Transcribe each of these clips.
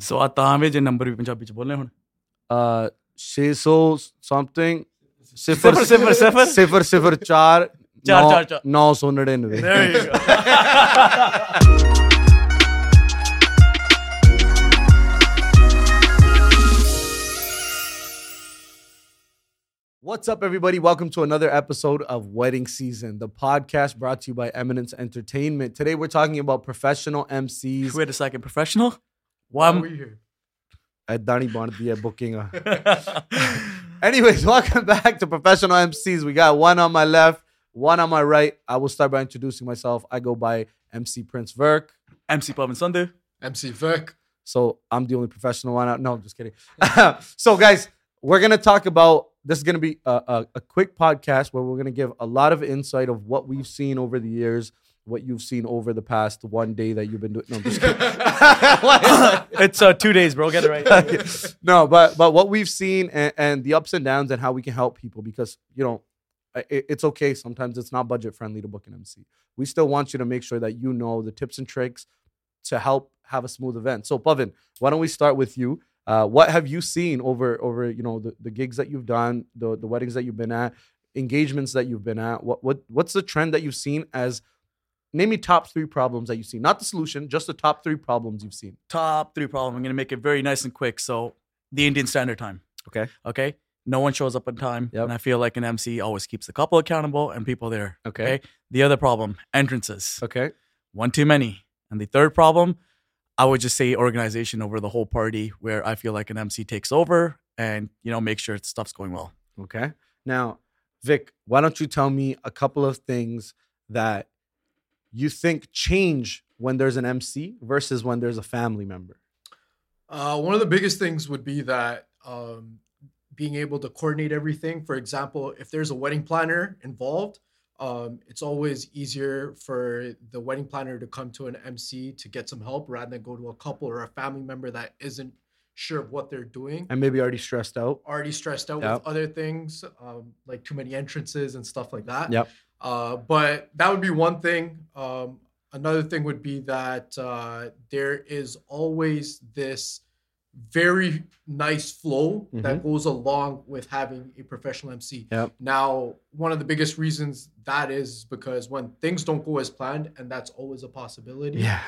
ਸੋ ਆ ਤਾਂ ਵੇ ਜੇ ਨੰਬਰ ਵੀ ਪੰਜਾਬੀ ਚ ਬੋਲਨੇ ਹੁਣ uh 600 something ਸਿਫਰ ਸਿਫਰ, ਸਿਫਰ, ਸਿਫਰ। ਸਿਫਰ ਸਿਫਰ 4 ਚਾਰ, ਚਾਰ, ਚਾਰ। 999 There you go. What's up, everybody? Welcome to another episode of Wedding Season, the podcast brought to you by Eminence Entertainment. Today, we're talking about professional MCs. Wait a second, professional? Why am here? Adani Bondia booking. a- Anyways, welcome back to professional MCs. We got one on my left, one on my right. I will start by introducing myself. I go by MC Prince Verk. MC Pawan Sunday? MC Vick. So I'm the only professional one out. No, I'm just kidding. so, guys, we're gonna talk about this is gonna be a, a, a quick podcast where we're gonna give a lot of insight of what we've seen over the years, what you've seen over the past one day that you've been doing. No, I'm just kidding. It's uh, two days, bro. Get it right. no, but but what we've seen and, and the ups and downs and how we can help people because you know it, it's okay. Sometimes it's not budget friendly to book an MC. We still want you to make sure that you know the tips and tricks to help have a smooth event. So, Pawan, why don't we start with you? Uh, what have you seen over over you know the, the gigs that you've done, the the weddings that you've been at, engagements that you've been at? What what what's the trend that you've seen as Name me top three problems that you've seen. Not the solution, just the top three problems you've seen. Top three problem. I'm going to make it very nice and quick. So, the Indian Standard Time. Okay. Okay. No one shows up on time. Yep. And I feel like an MC always keeps the couple accountable and people there. Okay. The other problem, entrances. Okay. One too many. And the third problem, I would just say organization over the whole party where I feel like an MC takes over and, you know, make sure stuff's going well. Okay. Now, Vick, why don't you tell me a couple of things that you think change when there's an MC versus when there's a family member? Uh, one of the biggest things would be that um, being able to coordinate everything. For example, if there's a wedding planner involved, um, it's always easier for the wedding planner to come to an MC to get some help rather than go to a couple or a family member that isn't sure of what they're doing. And maybe already stressed out. already stressed out Yep. with other things, um, like too many entrances and stuff like that. Yep. Uh, but that would be one thing. Um, another thing would be that uh, there is always this very nice flow that goes along with having a professional MC. Yep. Now, one of the biggest reasons that is because when things don't go as planned, and that's always a possibility, Yeah.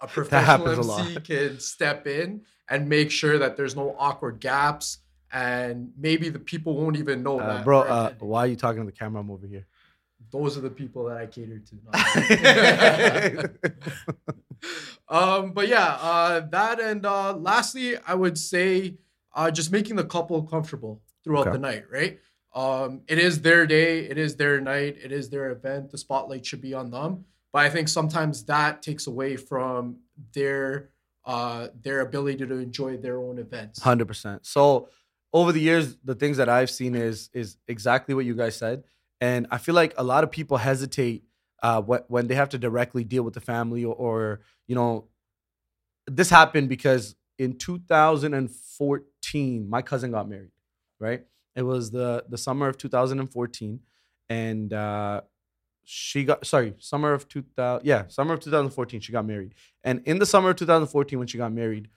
a professional happens a MC can step in and make sure that there's no awkward gaps, and maybe the people won't even know Uh, that. bro, uh, why are you talking to the camera? I'm over here. Those are the people that I cater to. um, but yeah, uh, that and uh, lastly, I would say uh, just making the couple comfortable throughout Okay. the night, right? Um, it is their day, it is their night, it is their event. The spotlight should be on them. But I think sometimes that takes away from their uh, their ability to enjoy their own events. Hundred percent. So over the years, the things that I've seen is is exactly what you guys said, and I feel like a lot of people hesitate uh, when they have to directly deal with the family or, or you know, this happened because in 2014, my cousin got married. Right, it was the the summer of 2014, and uh, she got sorry, summer of 2000. Yeah, summer of 2014, she got married, and in the summer of 2014, when she got married.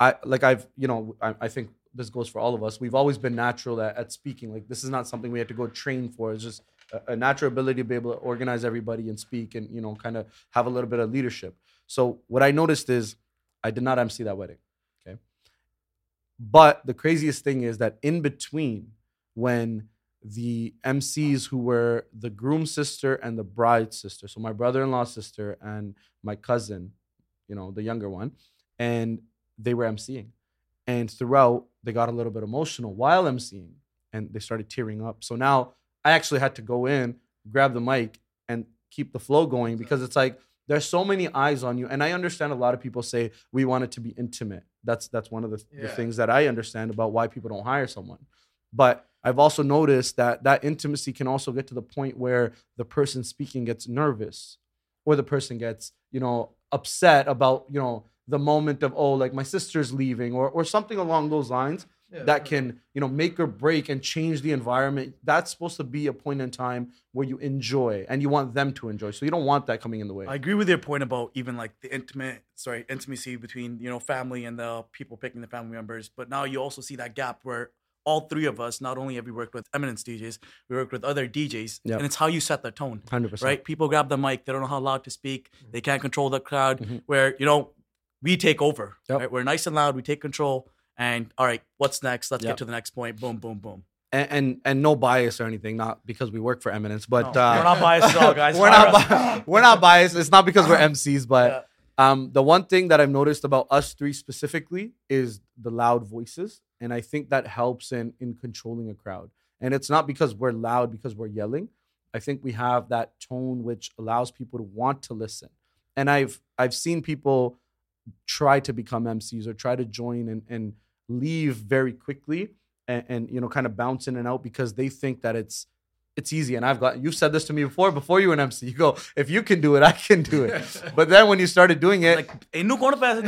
I like I've you know I, I think this goes for all of us. We've always been natural at, at speaking. Like this is not something we had to go train for. It's just a, a natural ability to be able to organize everybody and speak and you know kind of have a little bit of leadership. So what I noticed is I did not MC that wedding. Okay, but the craziest thing is that in between when the MCs who were the groom's sister and the bride's sister, so my brother-in-law's sister and my cousin, you know the younger one, and they were emceeing. And throughout, they got a little bit emotional while emceeing and they started tearing up. So now I actually had to go in, grab the mic, and keep the flow going because it's like there's so many eyes on you. And I understand a lot of people say we want it to be intimate. That's that's one of the, the things that I understand about why people don't hire someone. But I've also noticed that that intimacy can also get to the point where the person speaking gets nervous or the person gets, you know, upset about, you know, the moment of oh like my sister's leaving or or something along those lines Yeah, that can you know make or break and change the environment that's supposed to be a point in time where you enjoy and you want them to enjoy so you don't want that coming in the way I agree with your point about even like the intimate, sorry, intimacy between you know family and the people picking the family members. But now you also see that gap where all three of us, not only have we worked with eminence DJs, we worked with other DJs, Yep. and it's how you set the tone. 100% right? People grab the mic, they don't know how loud to speak, they can't control the crowd. Mhm. Where you know we take over, Yep. right? We're nice and loud, we take control, and all right, what's next? Let's Yep. get to the next point. Boom, boom, boom. and, and and no bias or anything not because we work for eminence but No, uh, we're not biased at all, guys. we're not bi- we're not biased it's not because we're MCs but um the one thing that I've noticed about us three specifically is the loud voices and I think that helps in in controlling a crowd and it's not because we're loud because we're yelling I think we have that tone which allows people to want to listen and I've I've seen people try to become MCs or try to join and, and leave very quickly and, and you know kind of bounce in and out because they think that it's it's easy and I've got you've said this to me before before you were an MC you go if you can do it I can do it but then when you started doing it Like, ain't no going to pass it.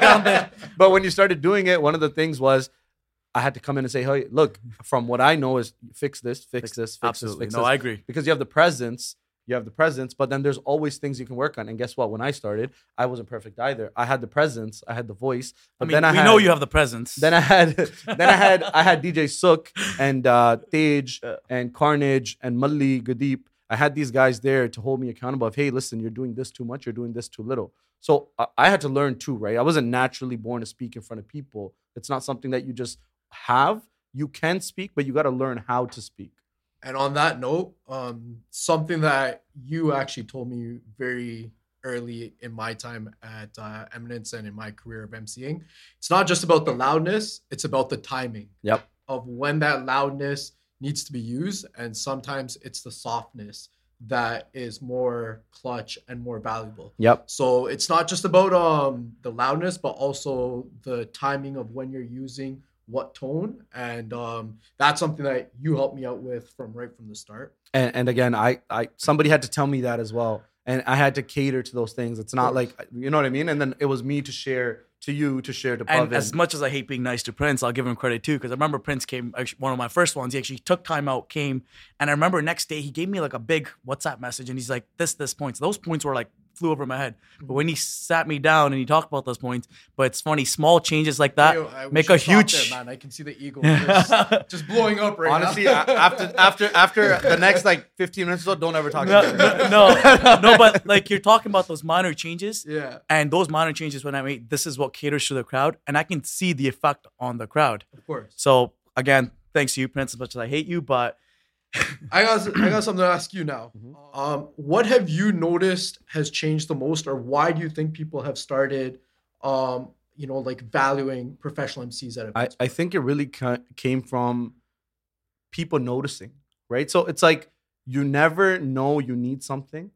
down there. but when you started doing it one of the things was I had to come in and say hey look from what I know is fix this fix this fix Absolutely. this fix No, this I agree. because you have the presence you have the presence but then there's always things you can work on. And guess what? When i started i wasn't perfect either. I had the presence i had the voice I but mean, then i we had, know you have the presence. then i had then i had i had dj sook and uh Tej and carnage and mulli gadeep i had these guys there to hold me accountable of hey listen you're doing this too much you're doing this too little. So I, I had to learn too right? I wasn't naturally born to speak in front of people. It's not something that you just have. You can speak but you got to learn how to speak And on that note, um, something that you actually told me very early in my time at uh, Eminence and in my career of MCing, it's not just about the loudness; it's about the timing Yep. of when that loudness needs to be used, and sometimes it's the softness that is more clutch and more valuable. yep So it's not just about um the loudness, but also the timing of when you're using what tone, and um, that's something that you helped me out with from right from the start. and, and again I, I somebody had to tell me that as well and i had to cater to those things it's not like you know what i mean and then it was me to share to you to share to And as much as I hate being nice to Prince, I'll give him credit too. Because I remember Prince came, actually, one of my first ones. He actually took time out, came, and I remember next day he gave me like a big WhatsApp message, and he's like, "This, this points." Those points were like flew over my head. But mm-hmm. when he sat me down and he talked about those points, but it's funny, small changes like that Yo, make a huge. there, man. I can see the ego just, just blowing up right honestly now. a- after after after the next like 15 minutes or so don't ever talk no, to me no, no, no, but like you're talking about those minor changes, yeah, and those minor changes when I made this is what caters to the crowd, and I can see the effect on the crowd. of course. So again, thanks to you, Prince, as much as I hate you, but I got I got something to ask you now. Mhm. Um, what have you noticed has changed the most, or why do you think people have started, um, you know, like valuing professional MCs at I, events? I think it really ca- came from people noticing right so it's like you never know you need something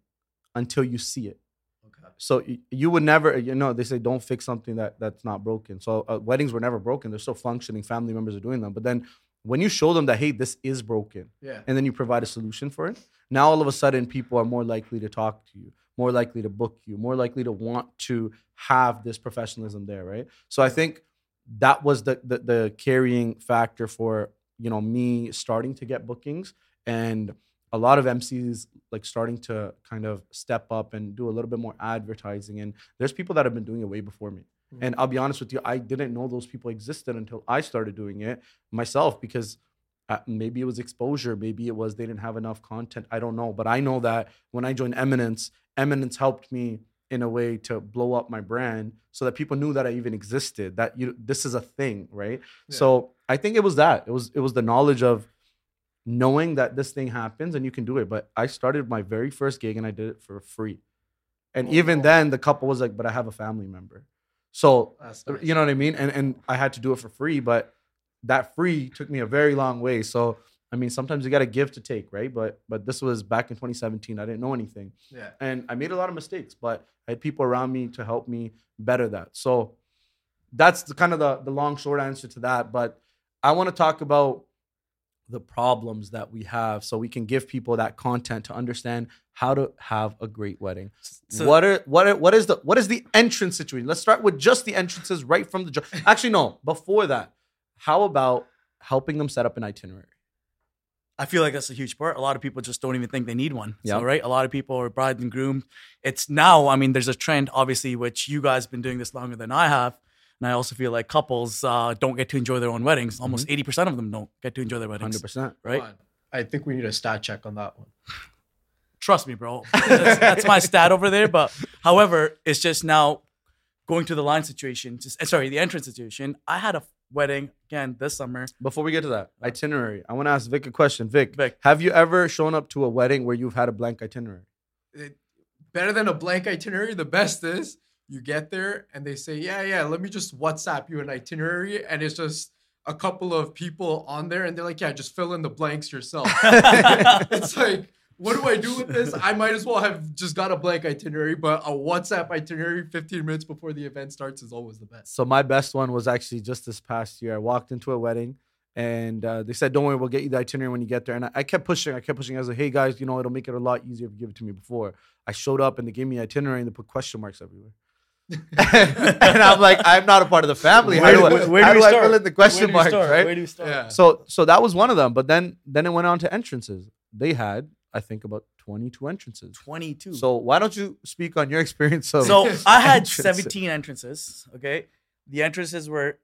until you see it okay. so y- you would never you know they say don't fix something that that's not broken so uh, weddings were never broken they're still functioning family members are doing them but then when you show them that hey this is broken Yeah. and then you provide a solution for it now all of a sudden people are more likely to talk to you more likely to book you more likely to want to have this professionalism there right so i think that was the the, the carrying factor for you know me starting to get bookings and a lot of MCs like starting to kind of step up and do a little bit more advertising and there's people that have been doing it way before me and I'll be honest with you I didn't know those people existed until I started doing it myself because uh, maybe it was exposure maybe it was they didn't have enough content I don't know. But I know that when I joined Eminence Eminence helped me in a way to blow up my brand so that people knew that I even existed that you this is a thing right? Yeah. so I think it was that. It was it was the knowledge of knowing that this thing happens and you can do it. But I started my very first gig and I did it for free. And Oh, even wow. then the couple was like but I have a family member so uh, nice. you know what I mean and and I had to do it for free but that free took me a very long way so I mean sometimes you got to give to take right but but this was back in 2017 I didn't know anything yeah. and I made a lot of mistakes, but I had people around me to help me better that. So that's the kind of the, the long short answer to that. But I want to talk about the problems that we have so we can give people that content to understand how to have a great wedding. So- what are what are, what is the what is the entrance situation? Let's start with just the entrances right from the jo- Actually no, before that. how about helping them set up an itinerary? I feel like that's a huge part. A lot of people just don't even think they need one. Yeah. So, right? A lot of people are bride and groom. It's now, I mean, there's a trend, obviously, which you guys have been doing this longer than I have. And I also feel like couples uh, don't get to enjoy their own weddings. Almost 80% of them don't get to enjoy their weddings. 100%. Right? I think we need a stat check on that one. Trust me, bro. That's, that's my stat over there. But however, it's just now going to the line situation. Just eh, sorry, the entrance situation. I had a wedding again this summer. Before we get to that, itinerary, I want to ask Vick a question. Vick, Vick. have you ever shown up to a wedding where you've had a blank itinerary? It- better than a blank itinerary. The best is you get there and they say, "Yeah, yeah, let me just WhatsApp you an itinerary," and it's just a couple of people on there, and they're like, "Yeah, just fill in the blanks yourself." it's like, what do I do with this? I might as well have just got a blank itinerary, but a WhatsApp itinerary 15 minutes before the event starts is always the best. So my best one was actually just this past year. I walked into a wedding and uh, they said, "Don't worry, we'll get you the itinerary when you get there." And I, I kept pushing. I kept pushing. I was like, "Hey guys, you know, it'll make it a lot easier if you give it to me before." I showed up and they gave me an itinerary and they put question marks everywhere. and I'm like, I'm not a part of the family. How do I, how do I fill in the question mark? right? Where do you start? Yeah. So so that was one of them. But then then it went on to entrances. They had, I think, about 22 entrances. 22. So why don't you speak on your experience of So I had entrances? 17 entrances. Okay. The entrances were,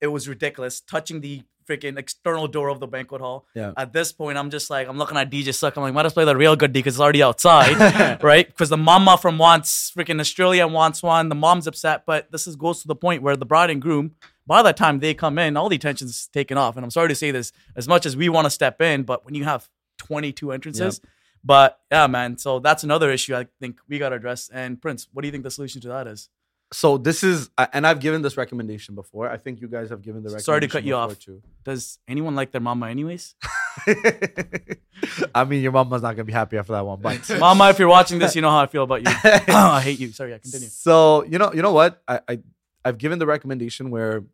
it was ridiculous, touching the freaking external door of the banquet hall. Yeah. At this point, I'm just like, I'm looking at DJ Suck. I'm like, might as well play the real good D because it's already outside, right? Because the mama from wants freaking Australia wants one. The mom's upset, but this is goes to the point where the bride and groom, by the time they come in, all the attention's taken off. And I'm sorry to say this, as much as we want to step in, but when you have 22 entrances, but yeah, man. So that's another issue I think we got to address. And Prince, what do you think the solution to that is? So this is, and I've given this recommendation before. I think you guys have given the recommendation. Sorry to cut you off. Too. Does anyone like their mama anyways? I mean, your mama's not gonna be happy after that one, but mama, if you're watching this, you know how I feel about you. I hate you. Sorry, I continue. So you know, you know what? I, I I've given the recommendation where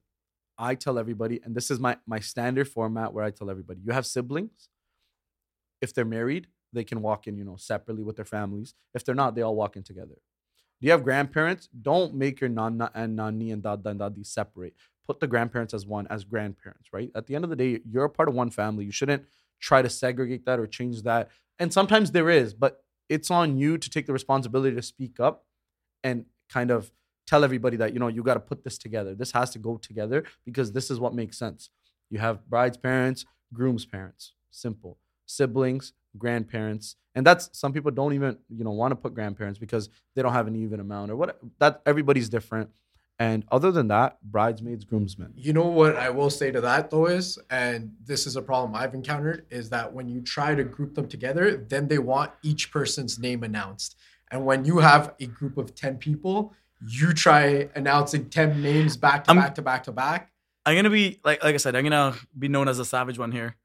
I tell everybody, and this is my my standard format where I tell everybody: you have siblings. If they're married, they can walk in, you know, separately with their families. If they're not, they all walk in together. Do you have grandparents? Don't make your nana and nani and dada and dadi separate. Put the grandparents as one, as grandparents, right? At the end of the day, you're a part of one family. You shouldn't try to segregate that or change that. And sometimes there is, but it's on you to take the responsibility to speak up and kind of tell everybody that, you know, you got to put this together. This has to go together because this is what makes sense. You have bride's parents, groom's parents. Simple. Siblings, grandparents. And that's some people don't even, you know, want to put grandparents because they don't have an even amount or what that everybody's different. And other than that, bridesmaids, groomsmen. You know what I will say to that though is, and this is a problem I've encountered, is that when you try to group them together, then they want each person's name announced. And when you have a group of 10 people, you try announcing 10 names back to I'm- back to back to back. I'm gonna be like like I said, I'm gonna be known as a savage one here.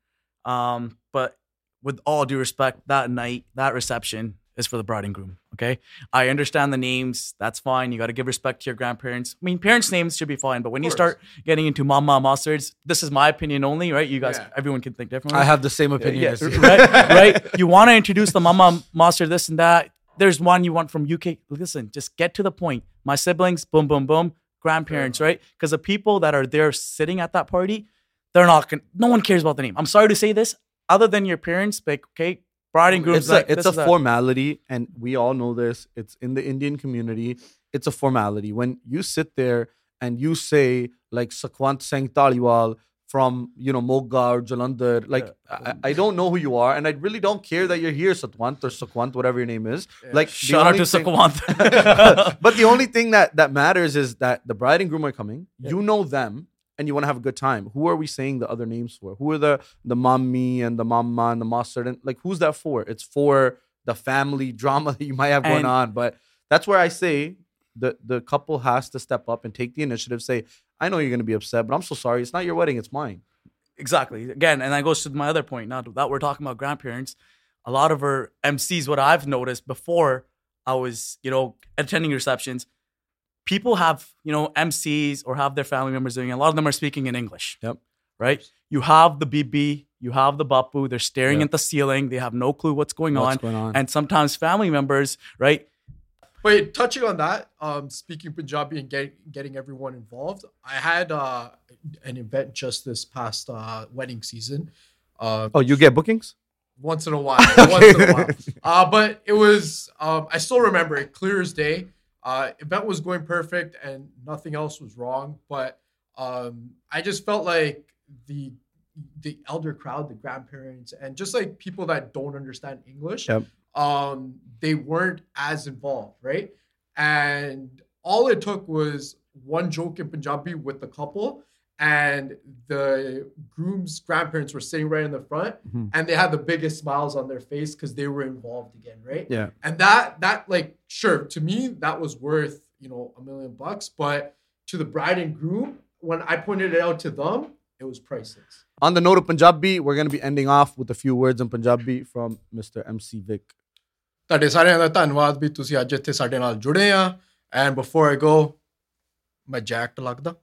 Um, but with all due respect, that night, that reception is for the bride and groom. Okay, I understand the names. That's fine. You got to give respect to your grandparents. I mean, parents' names should be fine, but when you start getting into mama mustards, this is my opinion only, right? You guys, Yeah. everyone can think differently. I have the same opinion yeah, as you. right, right. You want to introduce the mama monster, this and that. There's one you want from UK. Listen, just get to the point. My siblings, boom, boom, boom. Grandparents, right? Because the people that are there sitting at that party, they're not. Gonna, no one cares about the name. I'm sorry to say this. Other than your parents, like okay, bride and groom. It's a, it's a formality, and we all know this. It's in the Indian community. It's a formality. When you sit there and you say like Sakwant Singh Taliwal from you know Moga or Jalandhar, like Yeah. I, I don't know who you are, and I really don't care that you're here, Satwant or Sakwant, whatever your name is. Yeah. Like Shout out to thing- Sakwant. but the only thing that that matters is that the bride and groom are coming. Yeah. You know them, and you want to have a good time. Who are we saying the other names for? Who are the the mommy and the mama and the mustard? And like, who's that for? It's for the family drama that you might have going And- on. But that's where I say the the couple has to step up and take the initiative. Say, I know you're going to be upset, but I'm so sorry. It's not your wedding. It's mine. exactly. Again, and that goes to my other point. Now that we're talking about grandparents, a lot of our MCs, what I've noticed before I was, you know, attending receptions, people have, you know, MCs or have their family members doing it. A lot of them are speaking in English. Yep. Right? You have the BB, you have the Bapu, they're staring Yep. at the ceiling, they have no clue what's going What's on. going on? And sometimes family members, right? Wait, touching on that, um, speaking Punjabi and get, getting everyone involved, I had uh, an event just this past uh, wedding season. Uh, Oh, you get bookings? once in a while, once in a while. Uh, but it was, um, I still remember it clear as day. Uh, event was going perfect and nothing else was wrong. But um, I just felt like the the elder crowd, the grandparents, and just like people that don't understand English, Yep. um, they weren't as involved, right? And all it took was one joke in Punjabi with the couple, and the groom's grandparents were sitting right in the front, Mhm. and they had the biggest smiles on their face because they were involved again, right? Yeah. And that that like sure to me that was worth you know a million bucks, but to the bride and groom, when I pointed it out to them, it was priceless. On the note of Punjabi, we're going to be ending off with a few words in Punjabi from Mr. MC Vic. ਤੁਹਾਡੇ ਸਾਰਿਆਂ ਦਾ ਧੰਨਵਾਦ ਵੀ ਤੁਸੀਂ ਅੱਜ ਇੱਥੇ ਸਾਡੇ ਨਾਲ ਜੁੜੇ ਆ ਐਂਡ ਬਿਫੋਰ ਆਈ ਗੋ ਮੈਂ ਜੈਕਟ ਲੱਗਦਾ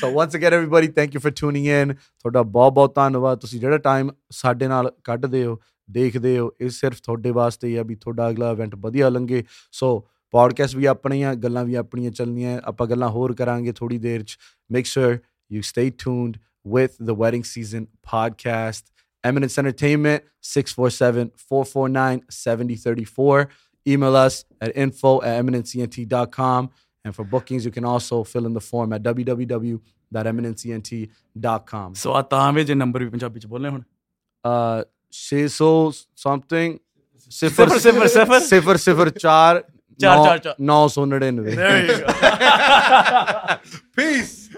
so once again everybody thank you for tuning in ਤੁਹਾਡਾ ਬਹੁਤ ਬਹੁਤ ਧੰਨਵਾਦ ਤੁਸੀਂ ਜਿਹੜਾ ਟਾਈਮ ਸਾਡੇ ਨਾਲ ਕੱਢਦੇ ਹੋ ਦੇਖਦੇ ਹੋ ਇਹ ਸਿਰਫ ਤੁਹਾਡੇ ਵਾਸਤੇ ਹੀ ਆ ਵੀ ਤੁਹਾਡਾ ਅਗਲਾ ਇਵੈਂਟ ਵਧੀਆ ਲੰਗੇ ਸੋ ਪੋਡਕਾਸਟ ਵੀ ਆਪਣੀਆਂ ਗੱਲਾਂ ਵੀ ਆਪਣੀਆਂ ਚੱਲਣੀਆਂ ਆਪਾਂ ਗੱਲਾਂ ਹੋਰ ਕਰਾਂਗੇ ਥੋੜੀ ਦੇਰ ਚ make sure you stay ਟੂਨਡ with the wedding season podcast eminence entertainment 647-449-7034 email us at info at eminencent.com And for bookings, you can also fill in the form at www.eminencent.com. So what हाँ वे जो number भी पंजाबी च बोलने होने। Uh, 600 something सिफर सिफर सिफर सिफर सिफर चार चार चार चार 999 There you go. Peace.